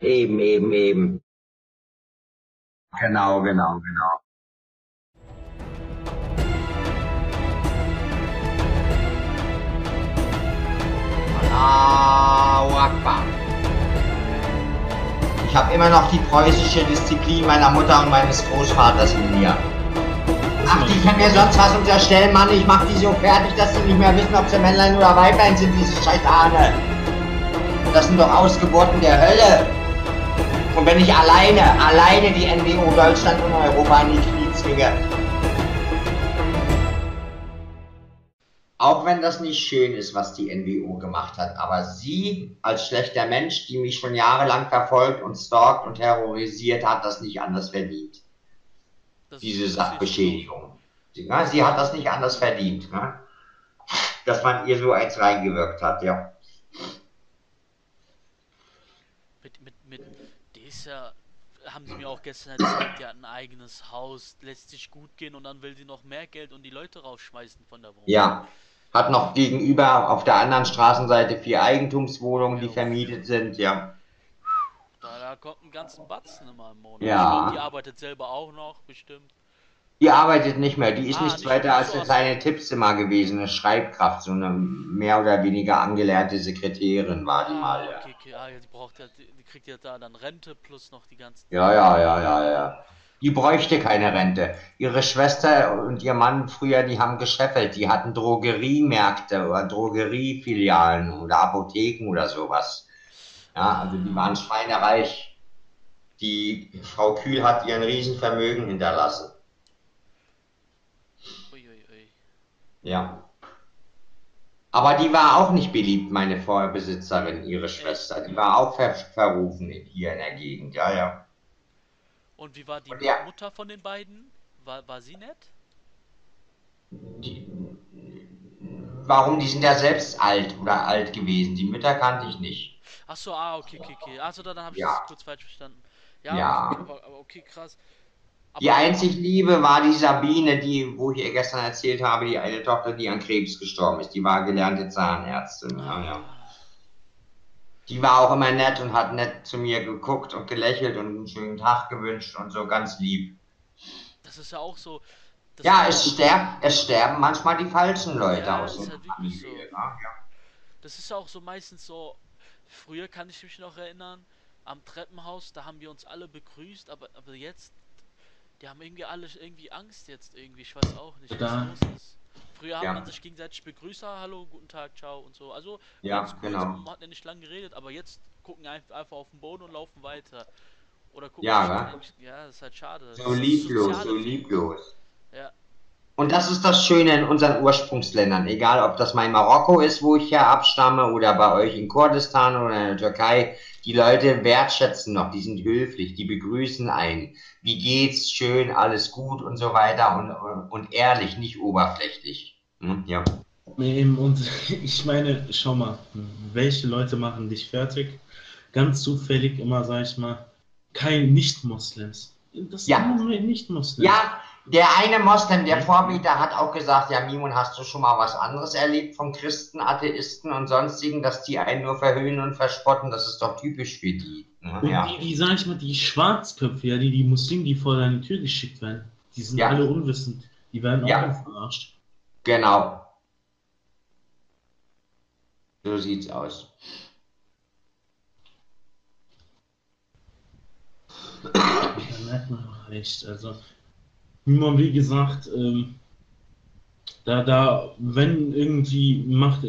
Eben, eben, eben. Genau, genau, genau. Allahu Akbar. Ich habe immer noch die preußische Disziplin meiner Mutter und meines Großvaters in mir. Ach, die können mir sonst was unterstellen, Mann. Ich mach die so fertig, dass sie nicht mehr wissen, ob sie Männlein oder Weiblein sind, diese Scheitane. Das sind doch Ausgeburten der Hölle. Und wenn ich alleine, alleine die NWO Deutschland und Europa in die Knie zwinge, Auch wenn das nicht schön ist, was die NWO gemacht hat, aber sie als schlechter Mensch, die mich schon jahrelang verfolgt und stalkt und terrorisiert, hat das nicht anders verdient. Das Diese Sachbeschädigung. Sie, ne? sie, hat das nicht anders verdient, ne? dass man ihr so eins reingewirkt hat, ja. Mit, mit, mit dieser haben sie mir auch gestern erzählt, die hat ein eigenes Haus, lässt sich gut gehen und dann will sie noch mehr Geld und die Leute rausschmeißen von der Wohnung. Ja, hat noch gegenüber auf der anderen Straßenseite vier Eigentumswohnungen, die vermietet sind, ja. Da, da kommt ein ganzen Batzen immer im Monat. Ja. Die arbeitet selber auch noch, bestimmt. Die arbeitet nicht mehr, die ist ah, nichts nicht weiter als eine kleine Tippzimmer gewesen, eine Schreibkraft, so eine mehr oder weniger angelernte Sekretärin war die ah, mal. Ja. Okay, okay, ah, die braucht ja, die kriegt ja da dann Rente plus noch die ganzen. Ja, ja, ja, ja, ja. Die bräuchte keine Rente. Ihre Schwester und ihr Mann früher, die haben gescheffelt. Die hatten Drogeriemärkte oder Drogeriefilialen oder Apotheken oder sowas. Ja, also die waren schweinereich. Die Frau Kühl hat ihr ein Riesenvermögen hinterlassen. Ja. Aber die war auch nicht beliebt, meine Vorbesitzerin, ihre Schwester. Die war auch ver verrufen hier in der Gegend. Ja, ja. Und wie war die ja. Mutter von den beiden? War, war sie nett? Die, warum? Die sind ja selbst alt oder alt gewesen. Die Mütter kannte ich nicht. Ach so, ah, okay, okay, okay. Achso, dann habe ich ja. das kurz falsch verstanden. Ja, ja. Okay, aber, aber okay, krass. Die einzig Liebe war die Sabine, die, wo ich ihr gestern erzählt habe, die eine Tochter, die an Krebs gestorben ist. Die war gelernte Zahnärztin. Ja, ja. Die war auch immer nett und hat nett zu mir geguckt und gelächelt und einen schönen Tag gewünscht und so ganz lieb. Das ist ja auch so. Ja, es, sterb, es sterben manchmal die falschen Leute ja, aus der halt Familie. So. Ja, ja. Das ist ja auch so meistens so. Früher kann ich mich noch erinnern, am Treppenhaus, da haben wir uns alle begrüßt, aber, aber jetzt, die haben irgendwie alle irgendwie Angst jetzt irgendwie, ich weiß auch nicht, was da. los ist. Früher ja. hat man sich gegenseitig begrüßt, hallo, guten Tag, ciao und so. Also ja, cool, genau. man hat ja nicht lange geredet, aber jetzt gucken einfach auf den Boden und laufen weiter. Oder gucken ja, ja, das ist halt schade. So lieblos, so lieblos. Ja. Und das ist das Schöne in unseren Ursprungsländern, egal ob das mein Marokko ist, wo ich ja abstamme, oder bei euch in Kurdistan oder in der Türkei, die Leute wertschätzen noch, die sind höflich, die begrüßen einen. Wie geht's? Schön, alles gut und so weiter und, und, und ehrlich, nicht oberflächlich. Hm? Ja. Und ich meine, schau mal, welche Leute machen dich fertig? Ganz zufällig immer, sag ich mal, kein Nicht-Moslems. Das ja. sind Nicht-Moslems. Ja, der eine Moslem, der Vorbeter, hat auch gesagt, ja, Mimun, hast du schon mal was anderes erlebt von Christen, Atheisten und sonstigen, dass die einen nur verhöhnen und verspotten? Das ist doch typisch für die. Ne? Und ja. die, die, sag ich mal, die Schwarzköpfe, ja, die, die Muslime, die vor deine Tür geschickt werden, die sind ja. alle unwissend. Die werden auch ja. verarscht. Genau. So sieht's aus. Da merkt man auch echt, also nur wie gesagt, ähm, da, da, wenn irgendwie macht,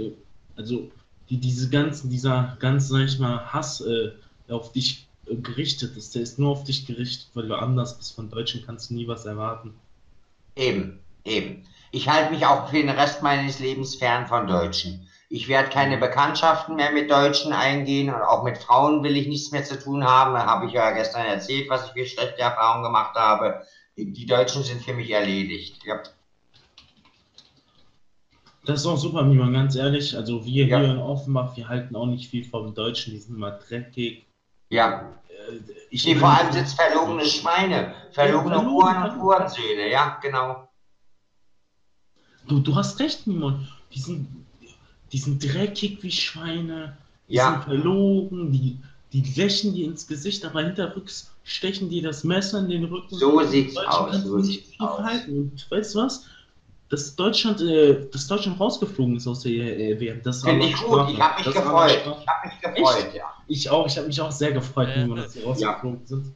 also die, diese ganzen, dieser ganz, sag ich mal, Hass äh, auf dich äh, gerichtet ist, der ist nur auf dich gerichtet, weil du anders bist. Von Deutschen kannst du nie was erwarten. Eben, eben. Ich halte mich auch für den Rest meines Lebens fern von Deutschen. Ich werde keine Bekanntschaften mehr mit Deutschen eingehen und auch mit Frauen will ich nichts mehr zu tun haben. Da habe ich ja gestern erzählt, was ich für schlechte Erfahrungen gemacht habe die Deutschen sind für mich erledigt. Ja. Das ist auch super, Miman, ganz ehrlich. Also wir ja. hier in Offenbach, wir halten auch nicht viel vom Deutschen, die sind immer dreckig. Ja. Äh, ich nee, vor allem sind es verlogene Schweine, verlogene ja, Ohren und Ohrensöhne, ja, genau. Du, du hast recht, Miman. Die sind, die sind dreckig wie Schweine, die ja. sind verlogen, die, die lächeln dir ins Gesicht, aber hinterrücks stechen dir das Messer in den Rücken. So sieht's aus, so nicht sieht's aus. Und weißt du was? Dass Deutschland, äh, dass Deutschland rausgeflogen ist aus der äh, WM, das war Finde ich gut, ich habe mich Das war eine gefreut. Ich habe mich gefreut, ja. Ich auch, ich habe mich auch sehr gefreut, Ja. wie dass sie rausgeflogen sind.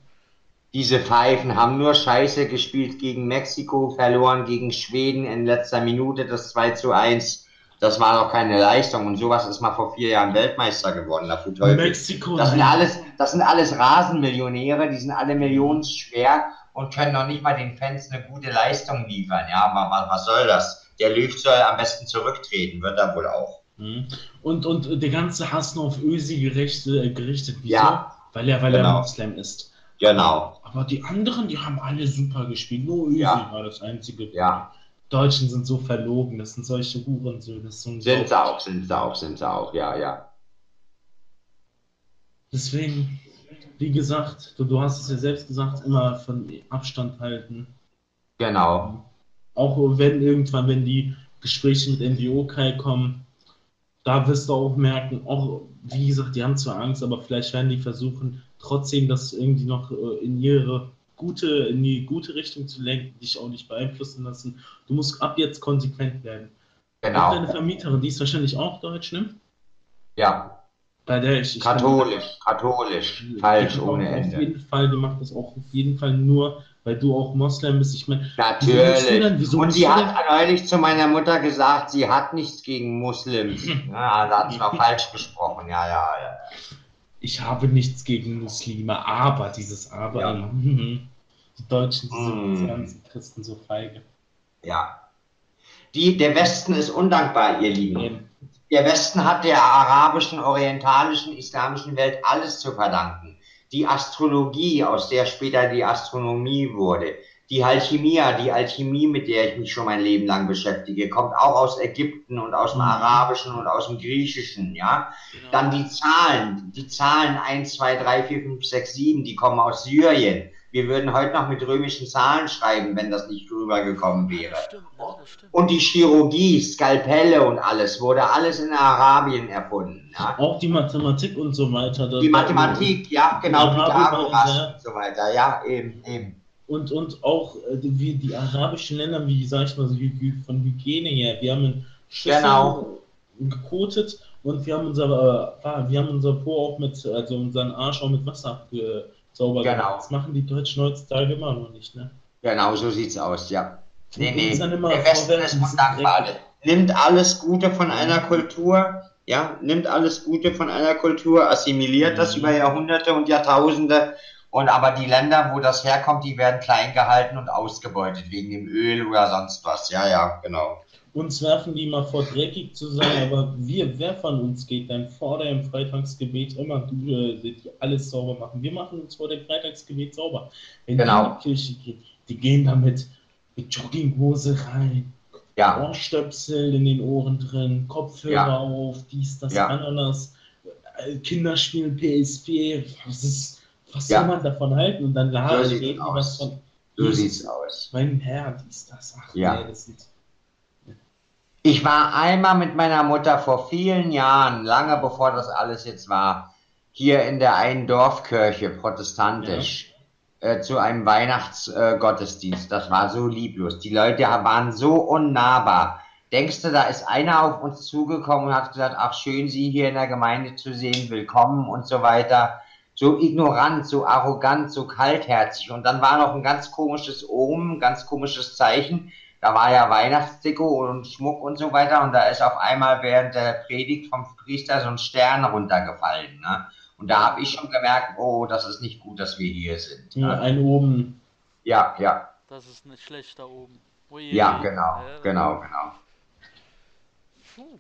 Diese Pfeifen haben nur Scheiße gespielt gegen Mexiko, verloren gegen Schweden in letzter Minute das 2 zu 1. Das war doch keine Leistung und sowas ist mal vor vier Jahren Weltmeister geworden, dafür Teufel. Mexiko, Das sind alles, das sind alles Rasenmillionäre, die sind alle millionenschwer und können noch nicht mal den Fans eine gute Leistung liefern. Ja, aber was, soll das? Der Löw soll am besten zurücktreten, wird er wohl auch. Mhm. Und, und der ganze Hass nur auf Ösi gerichtet, äh, gerichtet. Wieso? Ja. Weil er, weil Genau. er Moslem ist. Genau. Aber die anderen, die haben alle super gespielt. Nur Ösi Ja. war das einzige. Ja. Deutschen sind so verlogen, das sind solche Hurensöhne. Sind sie auch, sind sie auch, sind sie auch, ja, ja. Deswegen, wie gesagt, du, du hast es ja selbst gesagt, immer von Abstand halten. Genau. Auch wenn irgendwann, wenn die Gespräche mit NDO-Kai kommen, da wirst du auch merken, auch, wie gesagt, die haben zwar Angst, aber vielleicht werden die versuchen, trotzdem das irgendwie noch äh, in ihre gute, in die gute Richtung zu lenken, dich auch nicht beeinflussen lassen. Du musst ab jetzt konsequent werden. Auch deine Genau. Vermieterin, die ist wahrscheinlich auch deutsch, ne? Ja. Bei der ich, ich Katholisch, katholisch. Falsch ohne Auf Ende. jeden Fall, die macht das auch auf jeden Fall nur, weil du auch Moslem bist. Ich meine, Natürlich. Wieso Und sie du hat neulich zu meiner Mutter gesagt, sie hat nichts gegen Muslims. Ja, da hat sie mal falsch gesprochen. Ja, ja, ja. Ich habe nichts gegen Muslime, aber dieses Aber Ja. immer. mhm. Die Deutschen sind die ganzen Christen so feige. Ja. Die, der Westen ist undankbar, ihr Lieben. Eben. Der Westen hat der arabischen, orientalischen, islamischen Welt alles zu verdanken. Die Astrologie, aus der später die Astronomie wurde, die Alchemia, die Alchemie, mit der ich mich schon mein Leben lang beschäftige, kommt auch aus Ägypten und aus dem Mhm. Arabischen und aus dem Griechischen, ja. Genau. Dann die Zahlen, die Zahlen 1, 2, 3, 4, 5, 6, 7, die kommen aus Syrien. Wir würden heute noch mit römischen Zahlen schreiben, wenn das nicht rübergekommen wäre. Das stimmt. Und die Chirurgie, Skalpelle und alles, wurde alles in Arabien erfunden. Ja? Auch die Mathematik und so weiter. Die Mathematik, ja, genau, Pythagoras und so weiter, ja, eben, eben. Und, und auch äh, wie die arabischen Länder, wie sag ich mal, so von Hygiene her, wir haben in Schüsseln Genau. gekotet und wir haben unser, äh, wir haben unser Po auch mit, also unseren Arsch auch mit Wasser abgezaubert. Genau. Das machen die Deutschen heutzutage immer noch nicht, ne? Genau, so sieht's aus, ja. Nee, nee, der Westen ist die undankbar. Nimmt alles Gute von einer Kultur, ja, nimmt alles Gute von einer Kultur, assimiliert das Mhm. über Jahrhunderte und Jahrtausende. Und aber die Länder, wo das herkommt, die werden klein gehalten und ausgebeutet wegen dem Öl oder sonst was. Ja, ja, genau. Uns werfen die mal vor, dreckig zu sein, aber wir, wer von uns geht dann vor dem Freitagsgebet immer du, die alles sauber machen? Wir machen uns vor dem Freitagsgebet sauber. Wenn Genau. die in die Kirche gehen, die gehen damit mit Jogginghose rein, Ja, Ohrstöpsel in den Ohren drin, Kopfhörer Ja. auf, dies, das, Ja. Ananas, äh, Kinder spielen PSP, was ist, was Ja. soll man davon halten? Und dann labern sieht's reden die aus. was von, so sieht's aus. mein Herr, dies, das, ach Ja. nee, das sind Ich war einmal mit meiner Mutter vor vielen Jahren, lange bevor das alles jetzt war, hier in der einen Dorfkirche, protestantisch, äh, zu einem Weihnachtsgottesdienst. Äh, das war so lieblos. Die Leute waren so unnahbar. Denkst du, da ist einer auf uns zugekommen und hat gesagt, ach schön, Sie hier in der Gemeinde zu sehen, willkommen und so weiter. So ignorant, so arrogant, so kaltherzig. Und dann war noch ein ganz komisches Omen, ein ganz komisches Zeichen. Da war ja Weihnachtsdeko und Schmuck und so weiter. Und da ist auf einmal während der Predigt vom Priester so ein Stern runtergefallen. Ne? Und da habe ich schon gemerkt, oh, das ist nicht gut, dass wir hier sind. ja, Ne? ein oben. Ja, ja, Das ist nicht schlecht da oben. Ui, ja, genau, Ja, genau, genau.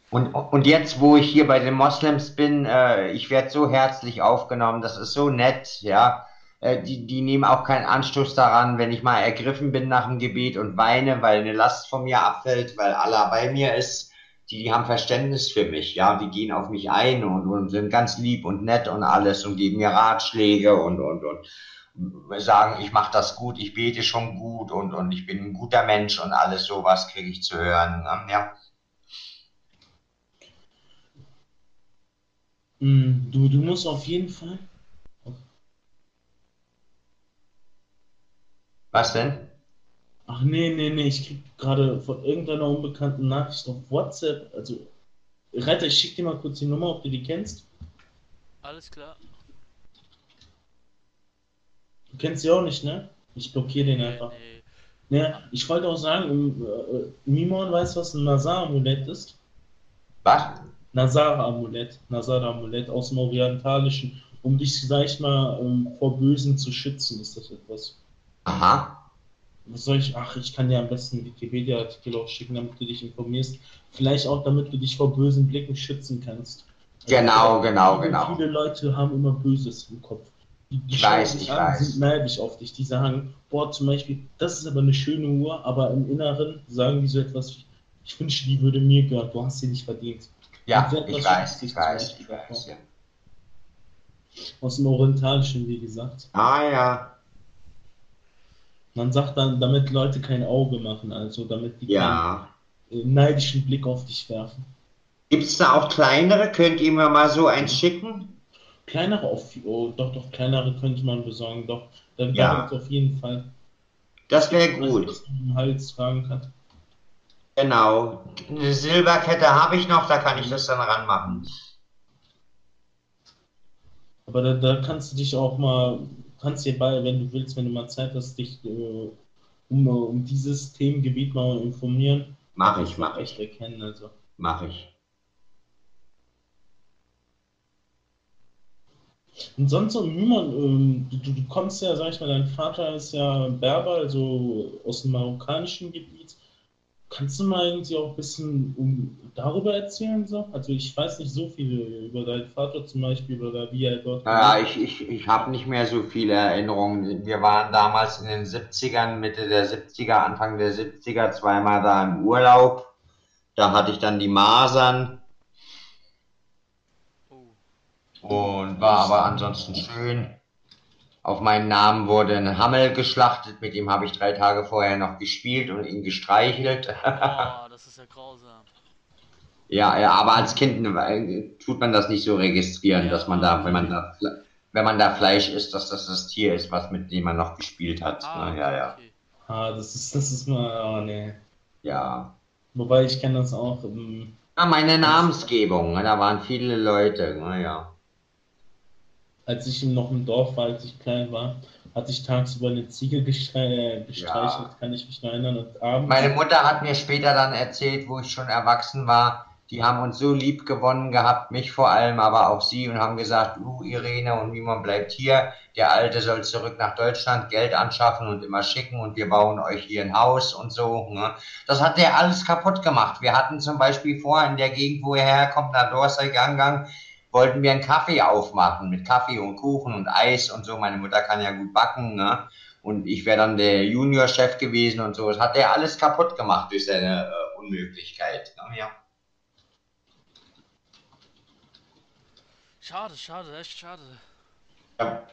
Und, und jetzt, wo ich hier bei den Moslems bin, äh, ich werde so herzlich aufgenommen, das ist so nett, ja. Äh, die, die nehmen auch keinen Anstoß daran, wenn ich mal ergriffen bin nach dem Gebet und weine, weil eine Last von mir abfällt, weil Allah bei mir ist. Die, die haben Verständnis für mich, ja, die gehen auf mich ein und, und sind ganz lieb und nett und alles und geben mir Ratschläge und, und, und sagen, ich mache das gut, ich bete schon gut und, und ich bin ein guter Mensch und alles sowas kriege ich zu hören, ne? ja. Hm, du, du musst auf jeden Fall. Was denn? Ach nee, nee, nee, ich krieg gerade von irgendeiner unbekannten Nachricht auf WhatsApp. Also, Retter, ich schick dir mal kurz die Nummer, ob du die kennst. Alles klar. Du kennst sie auch nicht, ne? Ich blockiere den nee, einfach. Nee. Ja, ich wollte auch sagen, ähm, äh, äh, Mimon weiß, was ein Nazar-Amulett ist. Was? Nazar-Amulett, Nazar-Amulett aus dem Orientalischen, um dich, sag ich mal, ähm, vor Bösen zu schützen, ist das etwas. Aha. Was soll ich? Ach, ich kann dir am besten einen Wikipedia-Artikel auch schicken, damit du dich informierst. Vielleicht auch, damit du dich vor bösen Blicken schützen kannst. Also, Genau, genau, viele, genau. Viele Leute haben immer Böses im Kopf. Die, die Ich weiß, ich an, weiß. sind neidisch auf dich. Die sagen, boah, zum Beispiel, das ist aber eine schöne Uhr, aber im Inneren sagen die so etwas wie, ich wünsche, die würde mir gehören, du hast sie nicht verdient. Ja, ich weiß, ich weiß, ich weiß. Ja. Aus dem Orientalischen, wie gesagt. Ah ja. Man sagt dann, damit Leute kein Auge machen, also damit die Ja. keinen äh, neidischen Blick auf dich werfen. Gibt es da auch kleinere? Könnt ihr mir mal so eins schicken? Kleinere auf, oh, doch, doch, kleinere könnte man besorgen, doch. Dann Ja. auf jeden Fall. Das wäre gut. dass man im Hals tragen kann. Genau. Eine Silberkette habe ich noch, da kann ich das dann ranmachen. Aber da, da kannst du dich auch mal, kannst dir bei, wenn du willst, wenn du mal Zeit hast, dich äh, um, um dieses Themengebiet mal informieren. Mach ich, mach ich, erkennen. Also. mach ich. Und sonst so, Mümmern, ähm, du, du kommst ja, sag ich mal, dein Vater ist ja Berber, also aus dem marokkanischen Gebiet. Kannst du mal irgendwie auch ein bisschen um, darüber erzählen? So? Also ich weiß nicht so viel über deinen Vater zum Beispiel oder wie er dort Ja, ich, ich, ich habe nicht mehr so viele Erinnerungen. Wir waren damals in den 70ern, Mitte der 70er, Anfang der 70er, zweimal da im Urlaub. Da hatte ich dann die Masern Oh. und war aber ansonsten schön. Auf meinen Namen wurde ein Hammel geschlachtet, mit dem habe ich drei Tage vorher noch gespielt und ihn gestreichelt. Boah, das ist ja grausam. Ja, ja, aber als Kind äh, tut man das nicht so registrieren, Ja. dass man da, wenn man da, wenn man da Fleisch isst, dass das das Tier ist, was mit dem man noch gespielt hat. Ah, Ne? Ja, ja, okay. Ah, das ist, das ist mal, oh nee. ja. Wobei ich kenne das auch. Ähm, Ah, meine Namensgebung, ne, da waren viele Leute, naja. Als ich noch im Dorf war, als ich klein war, hatte ich tagsüber eine Ziege äh, gestreichelt, Ja. kann ich mich noch erinnern. Und abends. Meine Mutter hat mir später dann erzählt, wo ich schon erwachsen war, die haben uns so lieb gewonnen gehabt, mich vor allem, aber auch sie, und haben gesagt, uh, Irene und Mimon bleibt hier, der Alte soll zurück nach Deutschland, Geld anschaffen und immer schicken und wir bauen euch hier ein Haus und so. Ne? Das hat der alles kaputt gemacht. Wir hatten zum Beispiel vor, in der Gegend, wo er herkommt, nach Dorsteigangang, wollten wir einen Kaffee aufmachen mit Kaffee und Kuchen und Eis und so. Meine Mutter kann ja gut backen, ne? Und ich wäre dann der Juniorchef gewesen und so. Das hat der alles kaputt gemacht durch seine äh, Unmöglichkeit. Ne? Ja. Schade, schade, echt schade. Ja.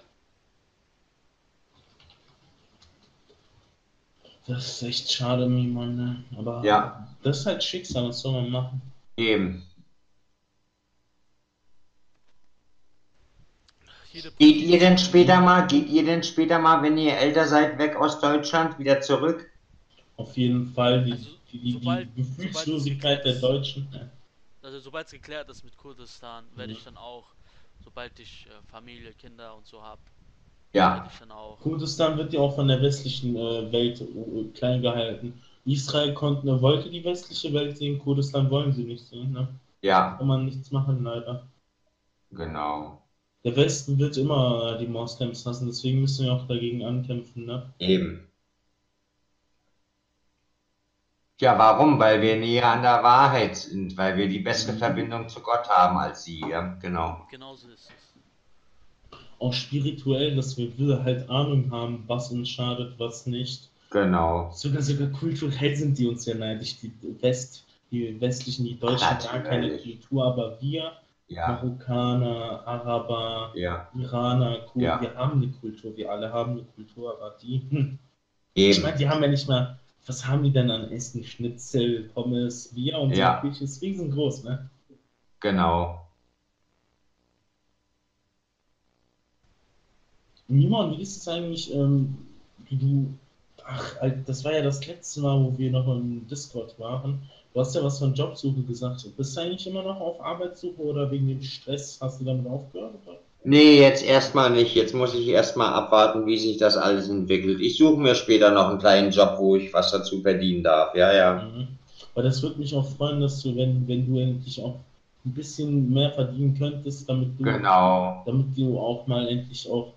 Das ist echt schade, Mimon, ne? Aber Ja. das ist halt Schicksal, was soll man machen? Eben. Jede Geht ihr denn später mal, geht ihr denn später mal, wenn ihr älter seid, weg aus Deutschland, wieder zurück? Auf jeden Fall die, Also, die, die, sobald- die Gefühlslosigkeit der Deutschen. ne? Also sobald es geklärt ist mit Kurdistan, werde ich dann auch, sobald ich äh, Familie, Kinder und so habe, Ja. werde ich dann auch. Kurdistan wird ja auch von der westlichen äh, Welt äh, klein gehalten. Israel konnte, wollte die westliche Welt sehen, Kurdistan wollen sie nicht sehen. Ne? Ja, Kann man nichts machen, leider. genau. Der Westen wird immer die Moslems hassen, deswegen müssen wir auch dagegen ankämpfen. Ne? Eben. Ja, warum? Weil wir näher an der Wahrheit sind, weil wir die bessere Verbindung zu Gott haben als sie, ja, genau. Genauso ist es. Auch spirituell, dass wir wir halt Ahnung haben, was uns schadet, was nicht. Genau. Sogar sogar kulturell sind die uns ja neidisch. Die West, die westlichen, die Deutschen gar keine Natürlich. Kultur, aber wir, Ja, Marokkaner, Araber, ja, Iraner, Kur Ja. wir haben eine Kultur, wir alle haben eine Kultur, aber die, hm. ich eben. meine, die haben ja nicht mal, was haben die denn an Essen? Schnitzel, Pommes, wir und Ja. Küche ist riesengroß, ne? Genau. Nimon, wie ist es eigentlich, ähm, du, Ach, das war ja das letzte Mal, wo wir noch im Discord waren. Du hast ja was von Jobsuche gesagt. Bist du eigentlich immer noch auf Arbeitssuche oder wegen dem Stress hast du damit aufgehört? Oder? Nee, jetzt erstmal nicht. Jetzt muss ich erstmal abwarten, wie sich das alles entwickelt. Ich suche mir später noch einen kleinen Job, wo ich was dazu verdienen darf. Ja, ja. Mhm. Aber das würde mich auch freuen, dass du, wenn, wenn du endlich auch ein bisschen mehr verdienen könntest, damit du, Genau. damit du auch mal endlich auch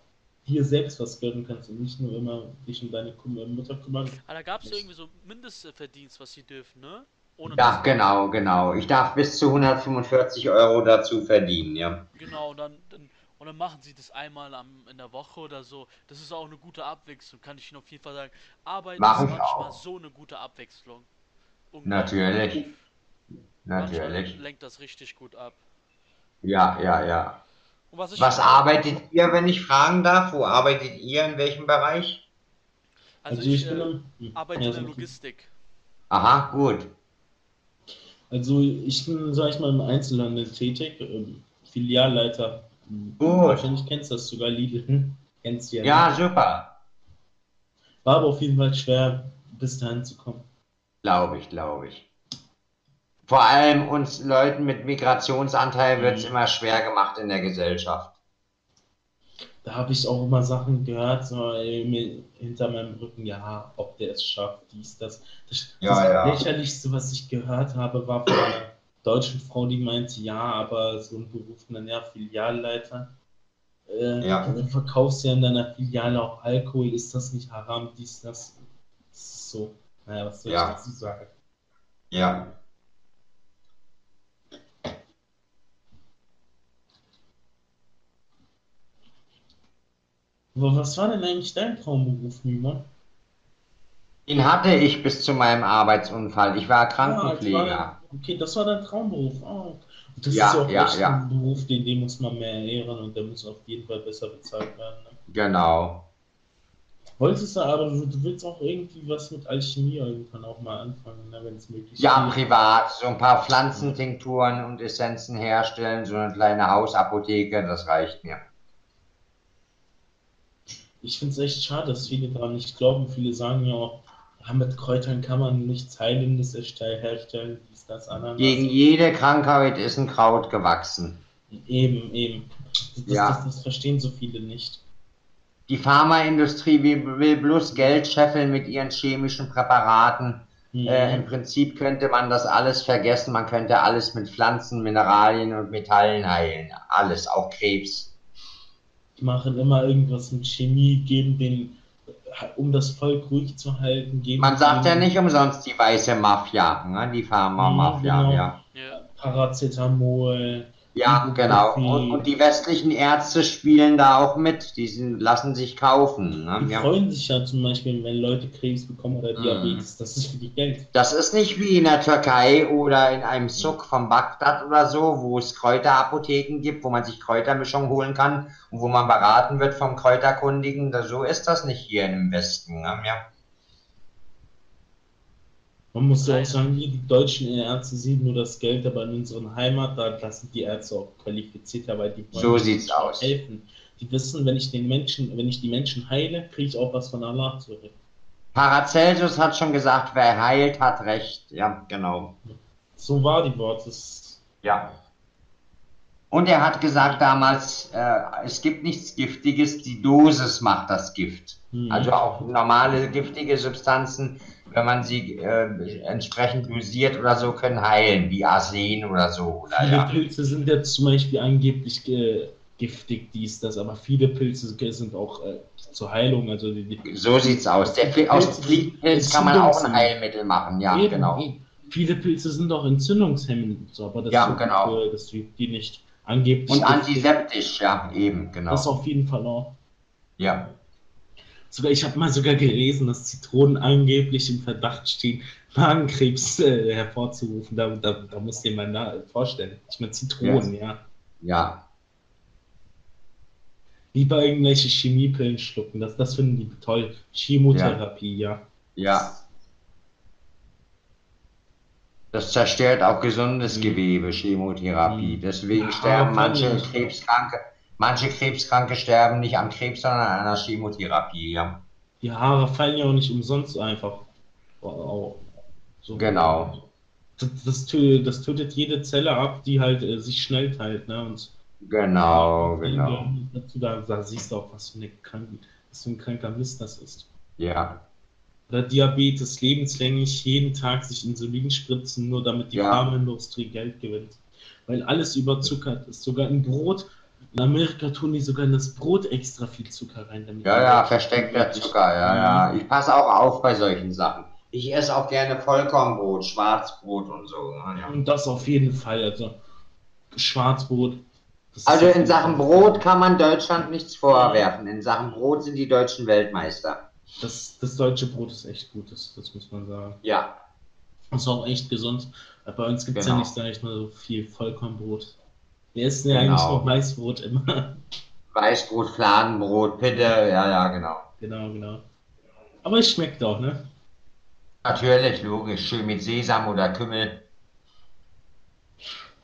dir selbst was gönnen kannst und nicht nur immer dich um deine Mutter kümmern. Ah, da gab es irgendwie so Mindestverdienst, was sie dürfen, ne? Ohne Ja, genau, genau. Ich darf bis zu 145 Euro dazu verdienen, ja. Genau, und dann, dann, und dann machen sie das einmal am, in der Woche oder so. Das ist auch eine gute Abwechslung, kann ich Ihnen auf jeden Fall sagen. Arbeit Mach ist ich manchmal auch. so eine gute Abwechslung. Natürlich. Manchmal Natürlich. lenkt das richtig gut ab. Ja, ja, ja. Und was ich Was arbeitet ihr, wenn ich fragen darf? Wo arbeitet ihr? In welchem Bereich? Also, ich, bin äh, arbeite ja, in der Logistik. Aha, gut. Also ich bin, sag ich mal, im Einzelhandel tätig, ähm, Filialleiter. Gut. Wahrscheinlich kennst du das sogar, Lidl. Hm? Kennst du ja. Ja, ne? super. War aber auf jeden Fall schwer, bis dahin zu kommen. Glaube ich, glaube ich. Vor allem uns Leuten mit Migrationsanteil wird es Mhm. immer schwer gemacht in der Gesellschaft. Da habe ich auch immer Sachen gehört, so hinter meinem Rücken, ja, ob der es schafft, dies, das. Das, Ja, das ja. lächerlichste, was ich gehört habe, war von einer deutschen Frau, die meinte, ja, aber so ein Beruf, ja, Filialleiter. Äh, Ja. Du verkaufst ja in deiner Filiale auch Alkohol, ist das nicht haram, dies, das. das ist so. Naja, was soll Ja. ich dazu sagen? Ja. Aber was war denn eigentlich dein Traumberuf, Niemann? Den hatte ich bis zu meinem Arbeitsunfall. Ich war Ah, das war Krankenpfleger. dein- okay, das war dein Traumberuf. Ah, das Ja, ist ja auch ja, echt ja. ein Beruf, den, den muss man mehr ehren und der muss auf jeden Fall besser bezahlt werden. Ne? Genau. Wolltest du aber, du, willst auch irgendwie was mit Alchemie irgendwann auch mal anfangen, ne, wenn es möglich Ja, ist. privat. So ein paar Pflanzentinkturen und Essenzen herstellen, so eine kleine Hausapotheke, das reicht mir. Ich finde es echt schade, dass viele daran nicht glauben. Viele sagen ja auch, ja, mit Kräutern kann man nichts Heilendes erstell- herstellen, dies, das, Ananas. Gegen jede Krankheit ist ein Kraut gewachsen. Eben, eben. Das, Ja. das, das verstehen so viele nicht. Die Pharmaindustrie will, will bloß Geld scheffeln mit ihren chemischen Präparaten. Mhm. Äh, Im Prinzip könnte man das alles vergessen. Man könnte alles mit Pflanzen, Mineralien und Metallen heilen. Alles, auch Krebs. Machen immer irgendwas mit Chemie, geben den, um das Volk ruhig zu halten, geben Man sagt ja denen nicht umsonst die weiße Mafia, ne? die Pharma-Mafia, genau. ja. Ja. Paracetamol. Ja, genau. Und, und die westlichen Ärzte spielen da auch mit. Die sind, lassen sich kaufen. Ne? Die Ja. freuen sich ja zum Beispiel, wenn Leute Krebs bekommen oder Mhm. Diabetes. Das ist für die Geld. Das ist nicht wie in der Türkei oder in einem Zug von Bagdad oder so, wo es Kräuterapotheken gibt, wo man sich Kräutermischung holen kann und wo man beraten wird vom Kräuterkundigen. So ist das nicht hier im Westen. Ne? Ja. Man muss ja auch sagen, hier, die deutschen Ärzte sehen nur das Geld, aber in unseren Heimat, da lassen die Ärzte auch qualifizierter, weil die So den sieht's aus. helfen. Die wissen, wenn ich den Menschen, wenn ich die Menschen heile, kriege ich auch was von Allah zurück. Paracelsus hat schon gesagt, wer heilt, hat Recht. Ja, genau. So war die Wort. Das, Ja. Und er hat gesagt damals, äh, es gibt nichts Giftiges, die Dosis macht das Gift. hm. Also auch normale giftige Substanzen, wenn man sie äh, entsprechend dosiert oder so, können heilen, wie Arsen oder so. Oder, Viele ja. Pilze sind ja zum Beispiel angeblich äh, giftig, dies, das, aber viele Pilze sind auch äh, zur Heilung, also die, die So sieht's aus. Der, Pil- aus dem Pilz kann man auch ein Heilmittel machen, ja, Eben, genau. Viele Pilze sind auch entzündungshemmend, so, aber das Ja, tut genau. für- dass die, nicht angeblich Und antiseptisch, ja, eben, genau. Das auf jeden Fall auch. Ja. Sogar, ich habe mal sogar gelesen, dass Zitronen angeblich im Verdacht stehen, Magenkrebs äh, hervorzurufen. Da, da, da mal na, vorstellen. Ich meine, Zitronen, ja. Ja. Lieber irgendwelche Chemiepillen schlucken, das, das finden die toll. Chemotherapie, ja. Ja. Das zerstört auch gesundes Mhm. Gewebe, Chemotherapie. Mhm. Deswegen Ja, sterben kann manche. Krebskranke, manche Krebskranke sterben nicht am Krebs, sondern an einer Chemotherapie. Die Haare fallen ja auch nicht umsonst einfach. Wow. So. Genau. Das, das, tötet, das tötet jede Zelle ab, die halt äh, sich schnell teilt. Ne? Und Genau, genau. dazu, da, da siehst du auch, was für, eine kranke, was für ein kranker Mist das ist. Ja. Oder Diabetes, lebenslänglich jeden Tag sich Insulin spritzen, nur damit die Ja. Pharmaindustrie Geld gewinnt. Weil alles überzuckert ist. Sogar in Brot. In Amerika tun die sogar in das Brot extra viel Zucker rein. Damit Ja, ja, versteckter Zucker, ja, ja. Ich passe auch auf bei solchen Sachen. Ich esse auch gerne Vollkornbrot, Schwarzbrot und so. Ja. Und das auf jeden Fall. Also Schwarzbrot. Also in Sachen Brot kann man Deutschland nichts vorwerfen. In Sachen Brot sind die Deutschen Weltmeister. Das, das deutsche Brot ist echt gut, das, das muss man sagen. Ja, Ist auch echt gesund. Bei uns gibt es Genau. ja nicht, sag ich mal, so viel Vollkornbrot. Wir essen ja Genau. eigentlich nur Weißbrot immer. Weißbrot, Fladenbrot, Pitte, ja, ja, genau. genau, genau. Aber es schmeckt auch, ne? Natürlich, logisch. Schön mit Sesam oder Kümmel.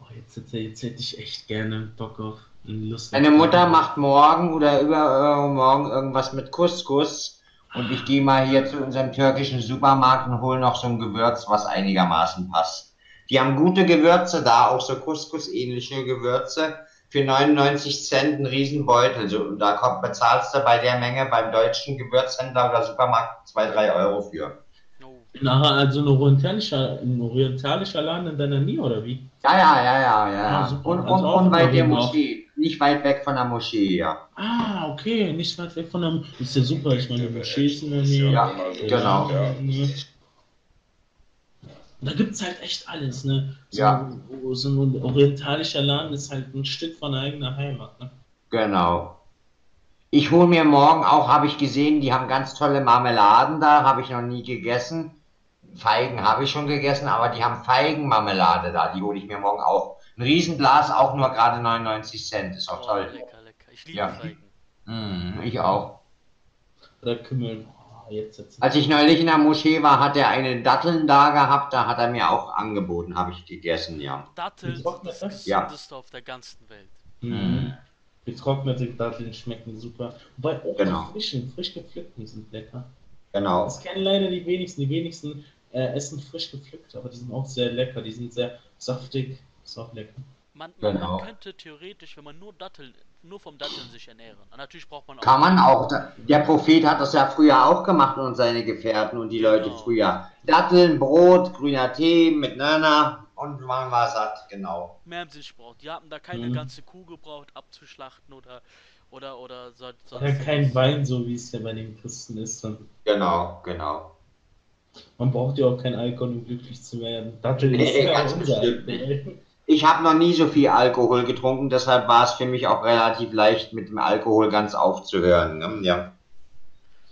Oh, jetzt, hätte- jetzt hätte ich echt gerne Bock auf eine Lust. Meine Mutter macht morgen oder übermorgen irgendwas mit Couscous. Und ich gehe mal hier zu unserem türkischen Supermarkt und hole noch so ein Gewürz, was einigermaßen passt. Die haben gute Gewürze da, auch so Couscous-ähnliche Gewürze. Für 99 Cent ein Riesenbeutel. So, da kommt, bezahlst du bei der Menge beim deutschen Gewürzhändler oder Supermarkt 2, 3 Euro für. Nachher also ein orientalischer, ein orientalischer Laden in deiner Nähe, oder wie? Ja, ja, ja, ja, ja. Ah. Und, Also und, bei der oben auch. Moschee. Nicht weit weg von der Moschee, ja. Ah, okay, nicht weit weg von der. Ist ja super, ich meine, Moschee ist in der Nähe. Ja, genau. Ja. Da gibt es halt echt alles, ne? So, Ja. So ein orientalischer Laden ist halt ein Stück von eigener Heimat, ne? Genau. Ich hole mir morgen auch, habe ich gesehen, die haben ganz tolle Marmeladen da, habe ich noch nie gegessen. Feigen habe ich schon gegessen, aber die haben Feigenmarmelade da, die hole ich mir morgen auch. Ein Riesenglas, auch nur gerade 99 Cent, ist auch oh, toll. lecker, lecker. Ich liebe Ja. Feigen. Mm, ich auch. Da Kümmel. Jetzt, jetzt. Als ich neulich in der Moschee war, hat er eine Datteln da gehabt, da hat er mir auch angeboten, habe ich gegessen, ja. Datteln das das? Ja. gesündeste auf der ganzen Welt. Mhm. Getrocknete Datteln schmecken super. Wobei auch Genau. die frischen, frisch gepflückten sind lecker. Genau. Das kennen leider die wenigsten. Die wenigsten äh, essen frisch gepflückt, aber die sind auch sehr lecker. Die sind sehr saftig. Ist auch lecker. Man, man, Genau. man könnte theoretisch, wenn man nur Datteln, nur vom Datteln sich ernähren. Und natürlich braucht man auch. Kann man auch. Der Prophet hat das ja früher auch gemacht und seine Gefährten und die Leute Genau. früher. Datteln, Brot, grüner Tee mit Nana und man war satt, genau. mehr im Sich braucht. Die haben da keine Mhm. ganze Kuh gebraucht, abzuschlachten oder oder oder so, sonst Oder kein was. Wein, so wie es ja bei den Christen ist. Und Genau, genau. man braucht ja auch keinen Alkohol, um glücklich zu werden. Datteln Nee, ist ja ganz unser. Ich habe noch nie so viel Alkohol getrunken, deshalb war es für mich auch relativ leicht, mit dem Alkohol ganz aufzuhören. Ne? Ja.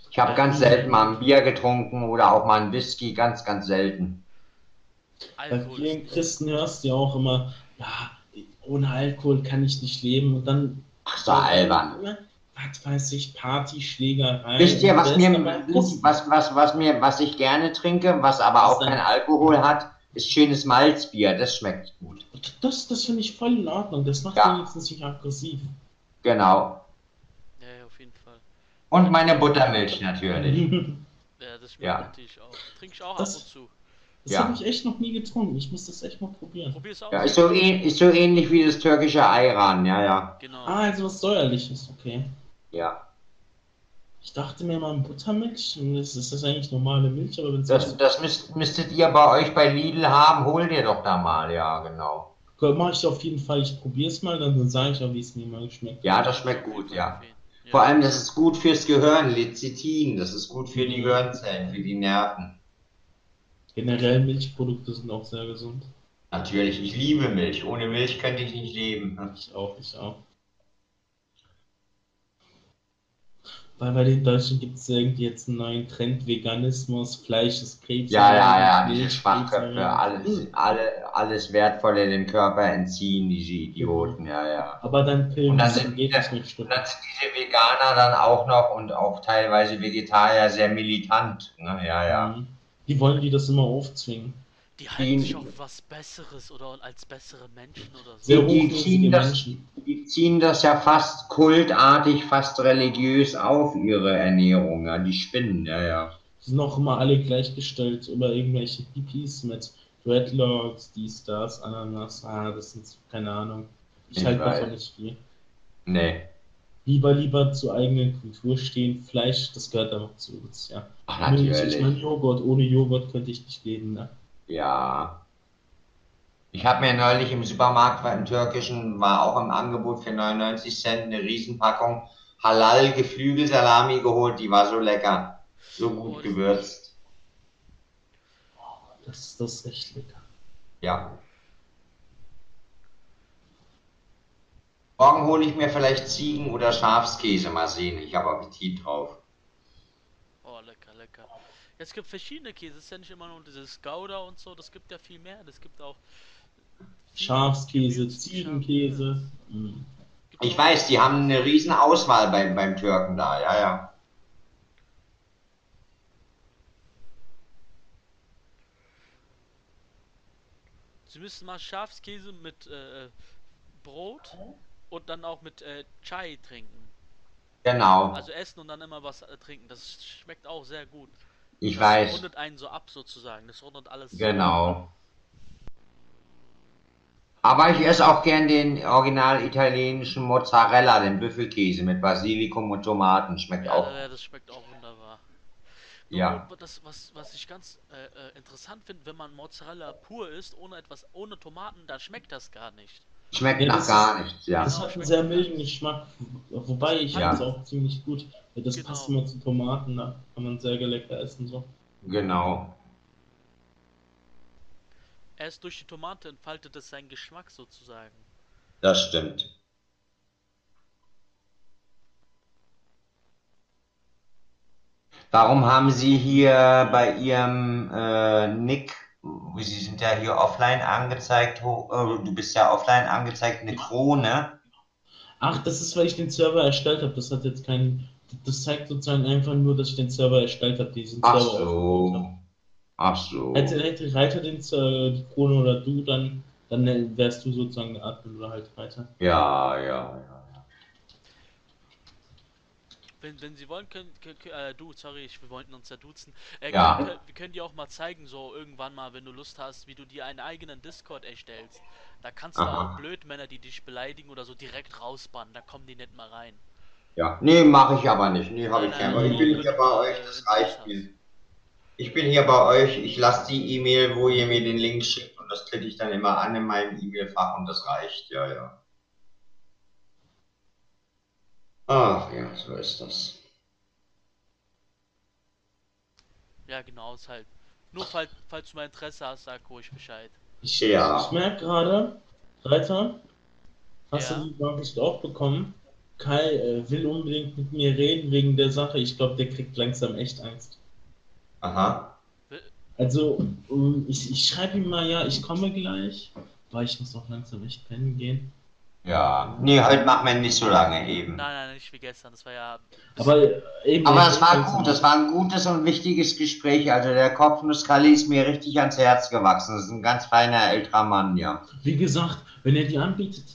Ich habe ganz selten mal ein Bier getrunken oder auch mal ein Whisky, ganz, ganz selten. Bei Alkohol vielen ist Christen hörst du ja auch immer, ja, ohne Alkohol kann ich nicht leben. Und dann, Ach so albern. was weiß ich, Party, Schlägerei. Wisst ihr, was mir, was, was, was mir, was ich gerne trinke, was aber Was auch kein Alkohol hat, ist schönes Malzbier. Das schmeckt gut. Das, das finde ich voll in Ordnung. Das macht Ja. wenigstens nicht aggressiv. Genau. Ja, ja, auf jeden Fall. Und meine Buttermilch natürlich. Ja, das schmeckt Ja. natürlich auch. Trinke ich auch Das- ab und zu. Das Ja. habe ich echt noch nie getrunken. Ich muss das echt mal probieren. Probier es aus. Ja, ist so, ähn- ist so ähnlich wie das türkische Ayran. Ja, ja. Genau. Ah, also was säuerliches, okay. Ja. Ich dachte mir mal Buttermilch, das ist das eigentlich normale Milch, aber wenn Das, das müsst, müsstet ihr bei euch bei Lidl haben. Hol dir doch da mal. Ja, genau. mache ich auf jeden Fall. Ich probiere es mal, dann sage ich auch, wie es mir mal geschmeckt. Ja, das schmeckt gut. Ja. Vor allem, das ist gut fürs Gehirn. Lecithin. Das ist gut für die Gehirnzellen, für die Nerven. Generell Milchprodukte sind auch sehr gesund. Natürlich, ich liebe Milch. Ohne Milch könnte ich nicht leben. Ich auch, ich auch. Weil bei den Deutschen gibt es irgendwie jetzt einen neuen Trend, Veganismus, Fleisch ist Krebs. Ja, ja, ja, diese Schwachköpfe, alles, alle, alles Wertvolle dem Körper entziehen, diese Idioten, ja, ja. Aber dann Pillen, Und dann das sind- geht nicht mit Und dann sind diese Veganer dann auch noch und auch teilweise Vegetarier sehr militant, ne, ja, ja. Mhm. Die wollen die das immer aufzwingen. Die halten Die- sich auf was Besseres oder als bessere Menschen oder so. Die- die ziehen das- Menschen. Die ziehen das ja fast kultartig, fast religiös auf, ihre Ernährung. Ja, die spinnen, ja, ja. Die sind auch immer alle gleichgestellt über irgendwelche Hippies mit Dreadlocks, dies, das, Ananas, ah, das sind keine Ahnung. Ich Ich halte davon nicht viel. Nee. Lieber, lieber zur eigenen Kultur stehen. Fleisch, das gehört einfach zu uns, ja. Ach, Milch, ich natürlich. meine Joghurt, ohne Joghurt könnte ich nicht leben, ne? Ja. Ich habe mir neulich im Supermarkt im türkischen, war auch im Angebot für 99 Cent eine Riesenpackung Halal Geflügelsalami geholt, die war so lecker. So gut gewürzt. Das, das ist echt lecker. Ja. Morgen hole ich mir vielleicht Ziegen- oder Schafskäse, mal sehen. Ich habe Appetit drauf. Oh, lecker, lecker. Ja, es gibt verschiedene Käse. Es ist ja nicht immer nur dieses Gouda und so. Das gibt ja viel mehr. Es gibt auch. Schafskäse, Ziegenkäse. gibt Ich weiß, die haben eine riesen Auswahl beim, beim Türken da, ja, ja. Sie müssen mal Schafskäse mit äh, Brot und dann auch mit äh, Chai trinken. Genau. Also essen und dann immer was äh, trinken. Das schmeckt auch sehr gut. Ich das weiß. rundet einen so ab sozusagen. Das rundet alles so Genau. Aber ich esse auch gern den original italienischen Mozzarella, den Büffelkäse mit Basilikum und Tomaten. Schmeckt Ja, auch. ja, das schmeckt auch wunderbar. Nur Ja. Das, was, was ich ganz äh, äh, interessant finde, wenn man Mozzarella pur isst, ohne etwas, ohne Tomaten, dann schmeckt das gar nicht. Schmeckt Ja, nach gar ist- nichts, ja. Das hat einen sehr milden Geschmack, wobei ich Ja. finde es auch ziemlich gut. Das Genau. passt immer zu Tomaten, da kann man sehr lecker essen so. Genau. Erst durch die Tomate entfaltet es seinen Geschmack sozusagen. Das stimmt. Warum haben Sie hier bei Ihrem äh, Nick, Sie sind ja hier offline angezeigt, äh, du bist ja offline angezeigt, eine Krone? Ach, das ist, weil ich den Server erstellt habe. Das hat jetzt keinen. Das zeigt sozusagen einfach nur, dass ich den Server erstellt habe, diesen Ach Server so. Ach so. Hätte, hätte Reiter den, äh, die Krone oder du, dann, dann äh, wärst du sozusagen der Admin oder halt Reiter. Ja, ja, ja. Wenn, wenn Sie wollen, können, können, äh, du, sorry, ich, wir wollten uns ja duzen. Äh, Ja. können, können, wir können dir auch mal zeigen, so irgendwann mal, wenn du Lust hast, wie du dir einen eigenen Discord erstellst. Da kannst du Aha. auch Blödmänner, die dich beleidigen oder so, direkt rausbannen. Da kommen die nicht mal rein. Ja, nee, mache ich aber nicht. Nee, habe ich Nein, keinen. Ich bin hier du, bei euch, das reicht mir. Ich bin hier bei euch, ich lasse die E-Mail, wo ihr mir den Link schickt und das klicke ich dann immer an in meinem E-Mail-Fach und das reicht, ja, ja. Ach ja, so ist das. Ja, genau, ist halt. Nur falls, falls du mal Interesse hast, sag ruhig Bescheid. Ich, Ja. ich merke gerade, Reiter, hast Ja. du die Nachricht auch bekommen? Kai äh, will unbedingt mit mir reden wegen der Sache. Ich glaube, der kriegt langsam echt Angst. Aha. Also, ähm, ich, ich schreibe ihm mal, ja, ich komme gleich, weil ich muss auch langsam echt pennen gehen. Ja. Nee, heute machen wir nicht so lange eben. Nein, nein, nicht wie gestern. Das war ja. Aber eben. Aber es war gut, das war ein gutes und wichtiges Gespräch. Also der Kopfnusskalli ist mir richtig ans Herz gewachsen. Das ist ein ganz feiner älterer Mann, ja. Wie gesagt, wenn er die anbietet,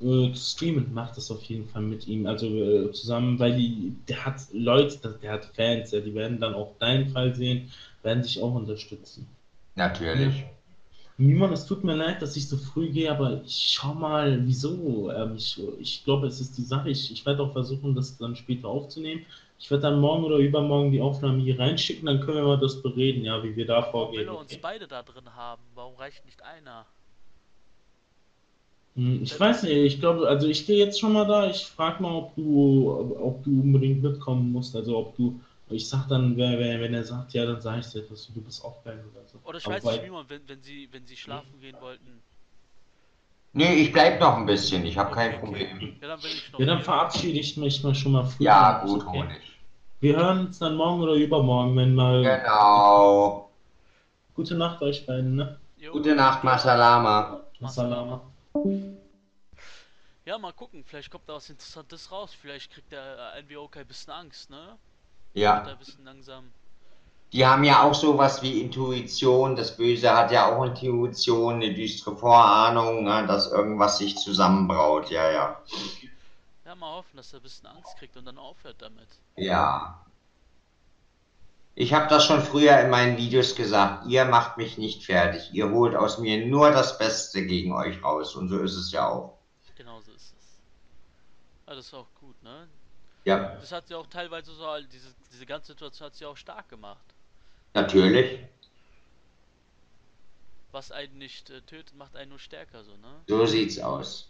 äh, zu streamen, macht das auf jeden Fall mit ihm. Also äh, zusammen, weil die, der hat Leute, der hat Fans, ja, die werden dann auch deinen Fall sehen, werden sich auch unterstützen. Natürlich. Niemand, es tut mir leid, dass ich so früh gehe, aber ich schau mal, wieso. Ähm, ich, ich glaube, es ist die Sache. Ich, ich werde auch versuchen, das dann später aufzunehmen. Ich werde dann morgen oder übermorgen die Aufnahme hier reinschicken, dann können wir mal das bereden, ja, wie wir da vorgehen. will er uns beide da drin haben? Warum reicht nicht einer? Hm, Ich weiß nicht, ich glaube, also ich gehe jetzt schon mal da. Ich frage mal, ob du, ob du unbedingt mitkommen musst. Also ob du, ich sag dann, wer, wenn er sagt, ja, dann sage ich dir etwas, du bist auch geil oder so. Oder ich weiß nicht, wie man, wenn, wenn sie, wenn sie schlafen gehen wollten. Nee, ich bleib noch ein bisschen. Ich habe kein Okay, Problem. okay. Ja, dann ich noch. Ja, dann verabschiede ich mich mal schon mal früh. Ja, gut, okay. Honig. Wir hören uns dann morgen oder übermorgen, wenn mal. Genau. Gute Nacht euch beiden, ne? Jo. Gute Nacht, Masalama. Salama. Ja, mal gucken, vielleicht kommt da was Interessantes raus. Vielleicht kriegt der NWO kein bisschen Angst, ne? Ja, ein bisschen langsam. Die haben ja auch sowas wie Intuition. Das Böse hat ja auch Intuition, eine düstere Vorahnung, ne, dass irgendwas sich zusammenbraut. Ja, ja. Ja, mal hoffen, dass er ein bisschen Angst kriegt und dann aufhört damit. Ja. Ich habe das schon früher in meinen Videos gesagt. Ihr macht mich nicht fertig. Ihr holt aus mir nur das Beste gegen euch raus. Und so ist es ja auch. Genau so ist es. Ja, das ist auch gut, ne? Ja, Das hat sie auch teilweise so, diese, diese ganze Situation hat sie auch stark gemacht. natürlich. Was einen nicht äh, tötet, macht einen nur stärker, so, ne? So sieht's aus.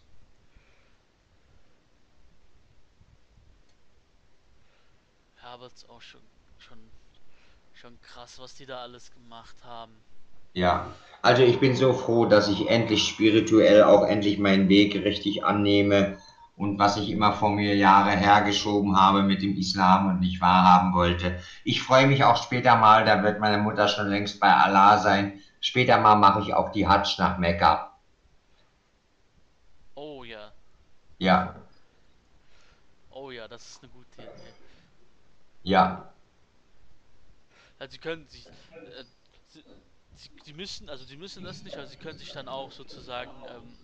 Ist auch schon, schon, schon krass, was die da alles gemacht haben. Ja, also ich bin so froh, dass ich endlich spirituell auch endlich meinen Weg richtig annehme und was ich immer vor mir Jahre hergeschoben habe mit dem Islam und nicht wahrhaben wollte. Ich freue mich auch später mal, da wird meine Mutter schon längst bei Allah sein. Später mal mache ich auch die Hajj nach Mekka. Oh ja, Ja, oh ja, das ist eine gute Idee. ja, Also sie können sich, äh, sie, sie, sie müssen, also sie müssen das nicht, aber sie können sich dann auch sozusagen, ähm,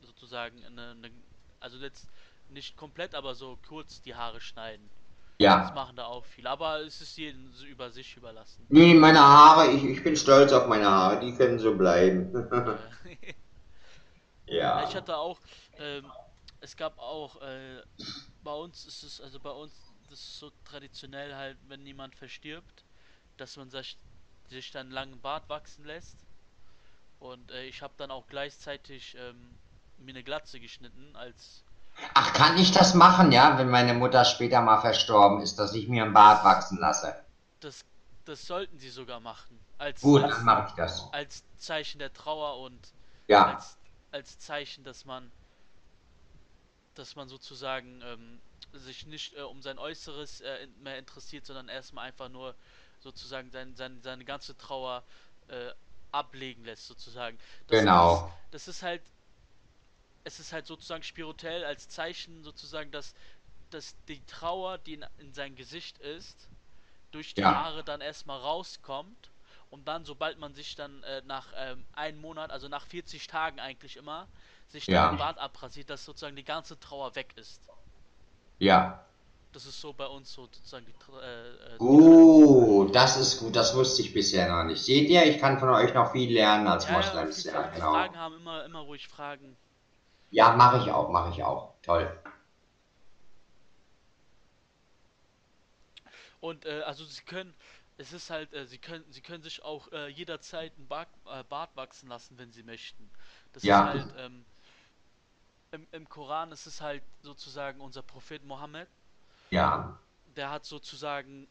sozusagen eine, eine, also jetzt nicht komplett, aber so kurz die Haare schneiden. Das ja. machen da auch viele, aber es ist jedem so über sich überlassen. Nee, meine Haare, ich, ich bin stolz auf meine Haare, die können so bleiben. Ja. Ich hatte auch, ähm, es gab auch, äh, bei uns ist es, also bei uns, das ist so traditionell halt, wenn jemand verstirbt, dass man sich, sich dann einen langen Bart wachsen lässt. Und äh, ich habe dann auch gleichzeitig ähm, mir eine Glatze geschnitten, als, Ach, kann ich das machen, ja, wenn meine Mutter später mal verstorben ist, dass ich mir einen Bart wachsen lasse? das, das sollten sie sogar machen, als, Gut, als, dann mache ich das. als Zeichen der Trauer und Ja, als, als Zeichen, dass man, dass man sozusagen ähm, sich nicht äh, um sein Äußeres äh, mehr interessiert, sondern erstmal einfach nur sozusagen sein, sein, seine ganze Trauer äh, ablegen lässt, sozusagen. Das Genau. Ist, das ist halt, es ist halt sozusagen spirituell als Zeichen sozusagen, dass, dass die Trauer, die in, in sein Gesicht ist, durch die Ja. Haare dann erstmal rauskommt und dann, sobald man sich dann äh, nach ähm, einem Monat, also nach 40 Tagen eigentlich immer, sich dann Ja. den Bart abrasiert, dass sozusagen die ganze Trauer weg ist. ja. Das ist so bei uns so sozusagen die, äh, die Oh, das ist gut, das wusste ich bisher noch nicht. Seht ihr, ich kann von euch noch viel lernen als Ja, ja, jeden Ja, Sie genau. Fragen haben, immer, immer ruhig fragen. Ja, mache ich auch, mache ich auch. Toll. Und äh, also sie können, es ist halt, äh, sie können, sie können sich auch äh, jederzeit einen Bart, äh, Bart wachsen lassen, wenn sie möchten. Das Ja. ist halt, ähm, im, im Koran ist es halt sozusagen unser Prophet Mohammed, Ja, der hat sozusagen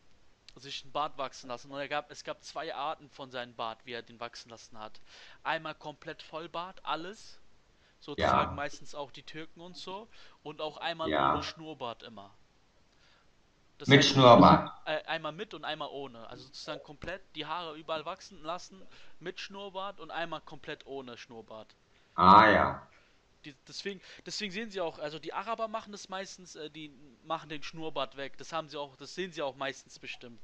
sich einen Bart wachsen lassen. Und gab, es gab zwei Arten von seinem Bart, wie er den wachsen lassen hat. Einmal komplett Vollbart, alles. Sozusagen Ja. meistens auch die Türken und so. Und auch einmal Ja. ohne Schnurrbart immer. Das mit heißt, Schnurrbart. äh, einmal mit und einmal ohne. Also sozusagen komplett die Haare überall wachsen lassen mit Schnurrbart und einmal komplett ohne Schnurrbart. Ah ja. Die, deswegen, deswegen sehen sie auch, also die Araber machen das meistens, äh, die machen den Schnurrbart weg. Das haben sie auch, das sehen sie auch meistens bestimmt.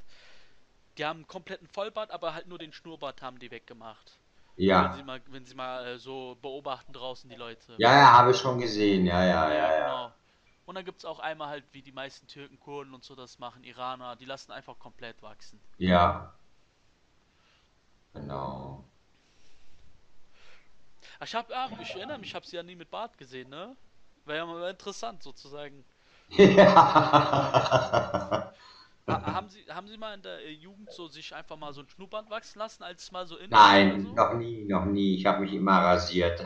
Die haben einen kompletten Vollbart, aber halt nur den Schnurrbart haben die weggemacht. Wenn Ja. sie mal, wenn sie mal äh, so beobachten draußen die Leute. Ja, ja, habe ich schon gesehen. Ja, ja, ja, ja. genau. Und dann gibt es auch einmal halt, wie die meisten Türken, Kurden und so das machen, Iraner, die lassen einfach komplett wachsen. Ja. Genau. Ach, Ich hab, ja, ich erinnere mich, ich habe sie ja nie mit Bart gesehen, ne? Wäre ja mal interessant sozusagen. Ja. Ha, haben Sie, haben Sie mal in der äh, Jugend so sich einfach mal so ein Schnurrbart wachsen lassen, als mal so in Nein, oder noch nie, noch nie. Ich habe mich immer rasiert.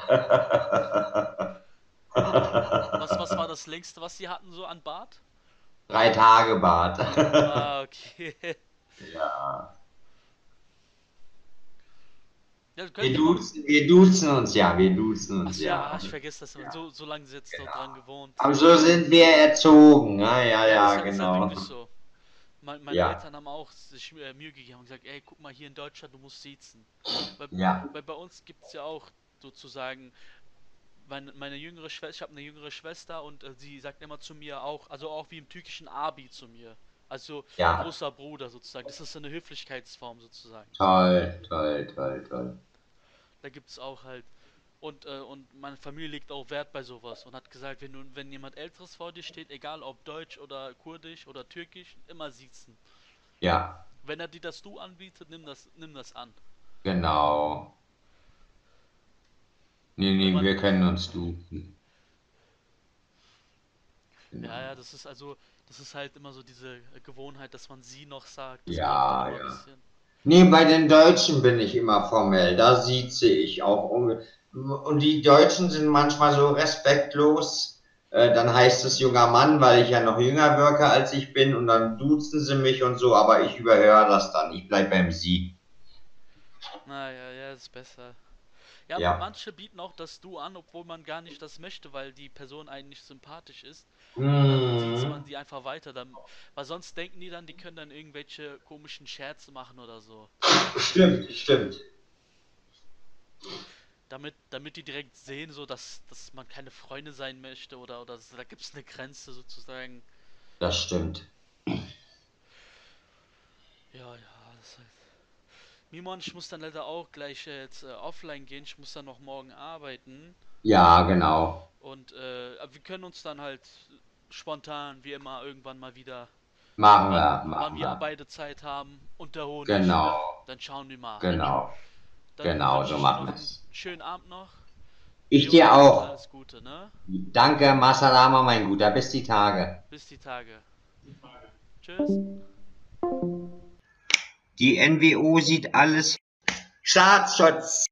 so? Was, was war das längste, was Sie hatten so an Bart? Drei Tage Bart. Ah, okay. Ja. Ja, Wir Sie duzen, wir duzen uns ja, wir duzen Ach uns so, ja, ja. ich vergesse das immer. So, so lange jetzt Genau. dran gewohnt. Aber so sind wir erzogen. Ja, ja, das ja, ist, ist genau. wirklich so. Mein, meine Ja. Eltern haben auch sich äh, Mühe gegeben und gesagt, ey, guck mal hier in Deutschland, du musst siezen. Weil, Ja. weil bei uns gibt es ja auch sozusagen meine, meine jüngere Schwester, ich habe eine jüngere Schwester und äh, sie sagt immer zu mir auch, also auch wie im türkischen Abi zu mir. Also Ja. großer Bruder sozusagen. Das ist so eine Höflichkeitsform sozusagen. Toll, toll, toll, toll. Da gibt es auch halt. Und, äh, und meine Familie legt auch Wert bei sowas und hat gesagt, wenn, du, wenn jemand Älteres vor dir steht, egal ob Deutsch oder Kurdisch oder Türkisch, immer siezen. Ja, Wenn er dir das Du anbietet, nimm das, nimm das an. genau. Nee, nee, wir können uns duzen. Genau. Ja, ja, das ist also, das ist halt immer so diese Gewohnheit, dass man sie noch sagt. Ja, dann immer ja. Nee, bei den Deutschen bin ich immer formell. Da sieze ich auch. Und die Deutschen sind manchmal so respektlos. Äh, Dann heißt es junger Mann, weil ich ja noch jünger wirke als ich bin. Und dann duzen sie mich und so. Aber ich überhöre das dann. Ich bleib beim Sie. Naja, ja, ist besser. Ja, Ja. manche bieten auch das Du an, obwohl man gar nicht das möchte, weil die Person einen nicht sympathisch ist. Dann sieht man Mhm. die einfach weiter. Dann, weil sonst denken die dann, die können dann irgendwelche komischen Scherze machen oder so. Stimmt, stimmt. Damit, damit die direkt sehen, so dass, dass man keine Freunde sein möchte oder, oder so, da gibt es eine Grenze sozusagen. Das stimmt. Ja, ja, das halt. Mimon, ich muss dann leider auch gleich äh, jetzt äh, offline gehen. Ich muss dann noch morgen arbeiten. Ja, genau. Und äh, wir können uns dann halt spontan, wie immer, irgendwann mal wieder, Machen wir, machen wir wir. beide Zeit haben, unterholen. Genau, Dann schauen wir mal. genau. Dann genau, so machen wir's. einen Schönen Abend noch. Ich Jo, dir auch. Alles Gute, ne? Danke, Masalama, mein Guter. Bis die Tage. Bis die Tage. Tschüss. Die NWO sieht alles. Staatsschutz.